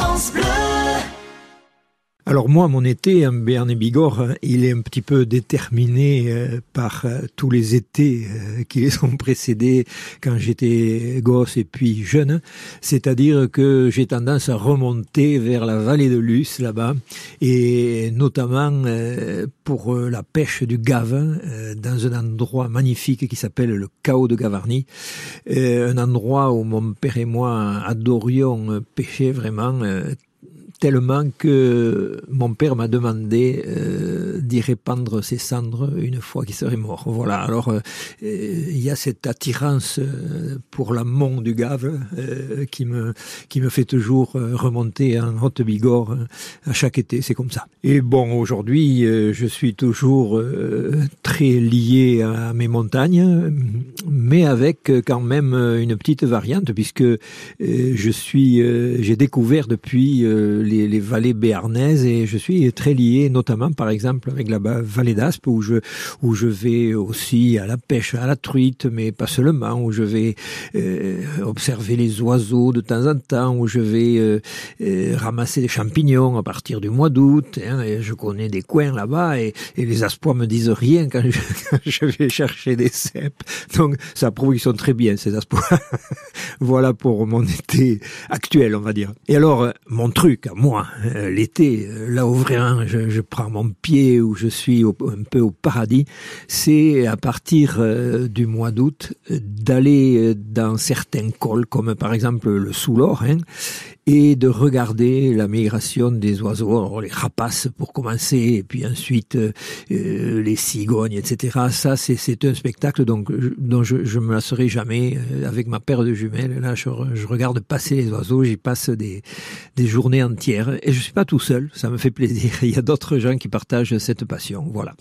France Bleu. Alors moi, mon été en Béarn et Bigorre, hein, il est un petit peu déterminé euh, par euh, tous les étés euh, qui les ont précédés quand j'étais gosse et puis jeune. C'est-à-dire que j'ai tendance à remonter vers la vallée de Luce là-bas, et notamment pour la pêche du gavin dans un endroit magnifique qui s'appelle le Chaos de Gavarnie, un endroit où mon père et moi adorions pêcher vraiment tellement que mon père m'a demandé euh, d'y répandre ses cendres une fois qu'il serait mort. Voilà, alors euh, il y a cette attirance euh, pour l'amont du Gave euh, qui me qui me fait toujours remonter en Haute Bigorre à chaque été, c'est comme ça. Et bon, aujourd'hui, je suis toujours très lié à mes montagnes, mais avec quand même une petite variante puisque je suis j'ai découvert depuis les, vallées béarnaises et je suis très lié notamment par exemple avec la vallée d'Aspe où je où je vais aussi à la pêche à la truite mais pas seulement où je vais euh, observer les oiseaux de temps en temps où je vais euh, euh, ramasser des champignons à partir du mois d'août hein, et je connais des coins là-bas et, les aspois me disent rien quand je, vais chercher des cèpes. Donc ça prouve qu'ils sont très bien ces aspois. Voilà pour mon été actuel on va dire. Et alors mon truc à moi, l'été, là où vraiment je, prends mon pied, où je suis un peu au paradis, c'est à partir euh, du mois d'août d'aller dans certains cols, comme par exemple le Soulor, hein, et de regarder la migration des oiseaux, alors les rapaces pour commencer, et puis ensuite euh, les cigognes, etc. Ça, c'est un spectacle donc, dont je, je me lasserai jamais euh, avec ma paire de jumelles. Là, je, je regarde passer les oiseaux, j'y passe des, des journées entières, et je suis pas tout seul, ça me fait plaisir. Il y a d'autres gens qui partagent cette passion. Voilà.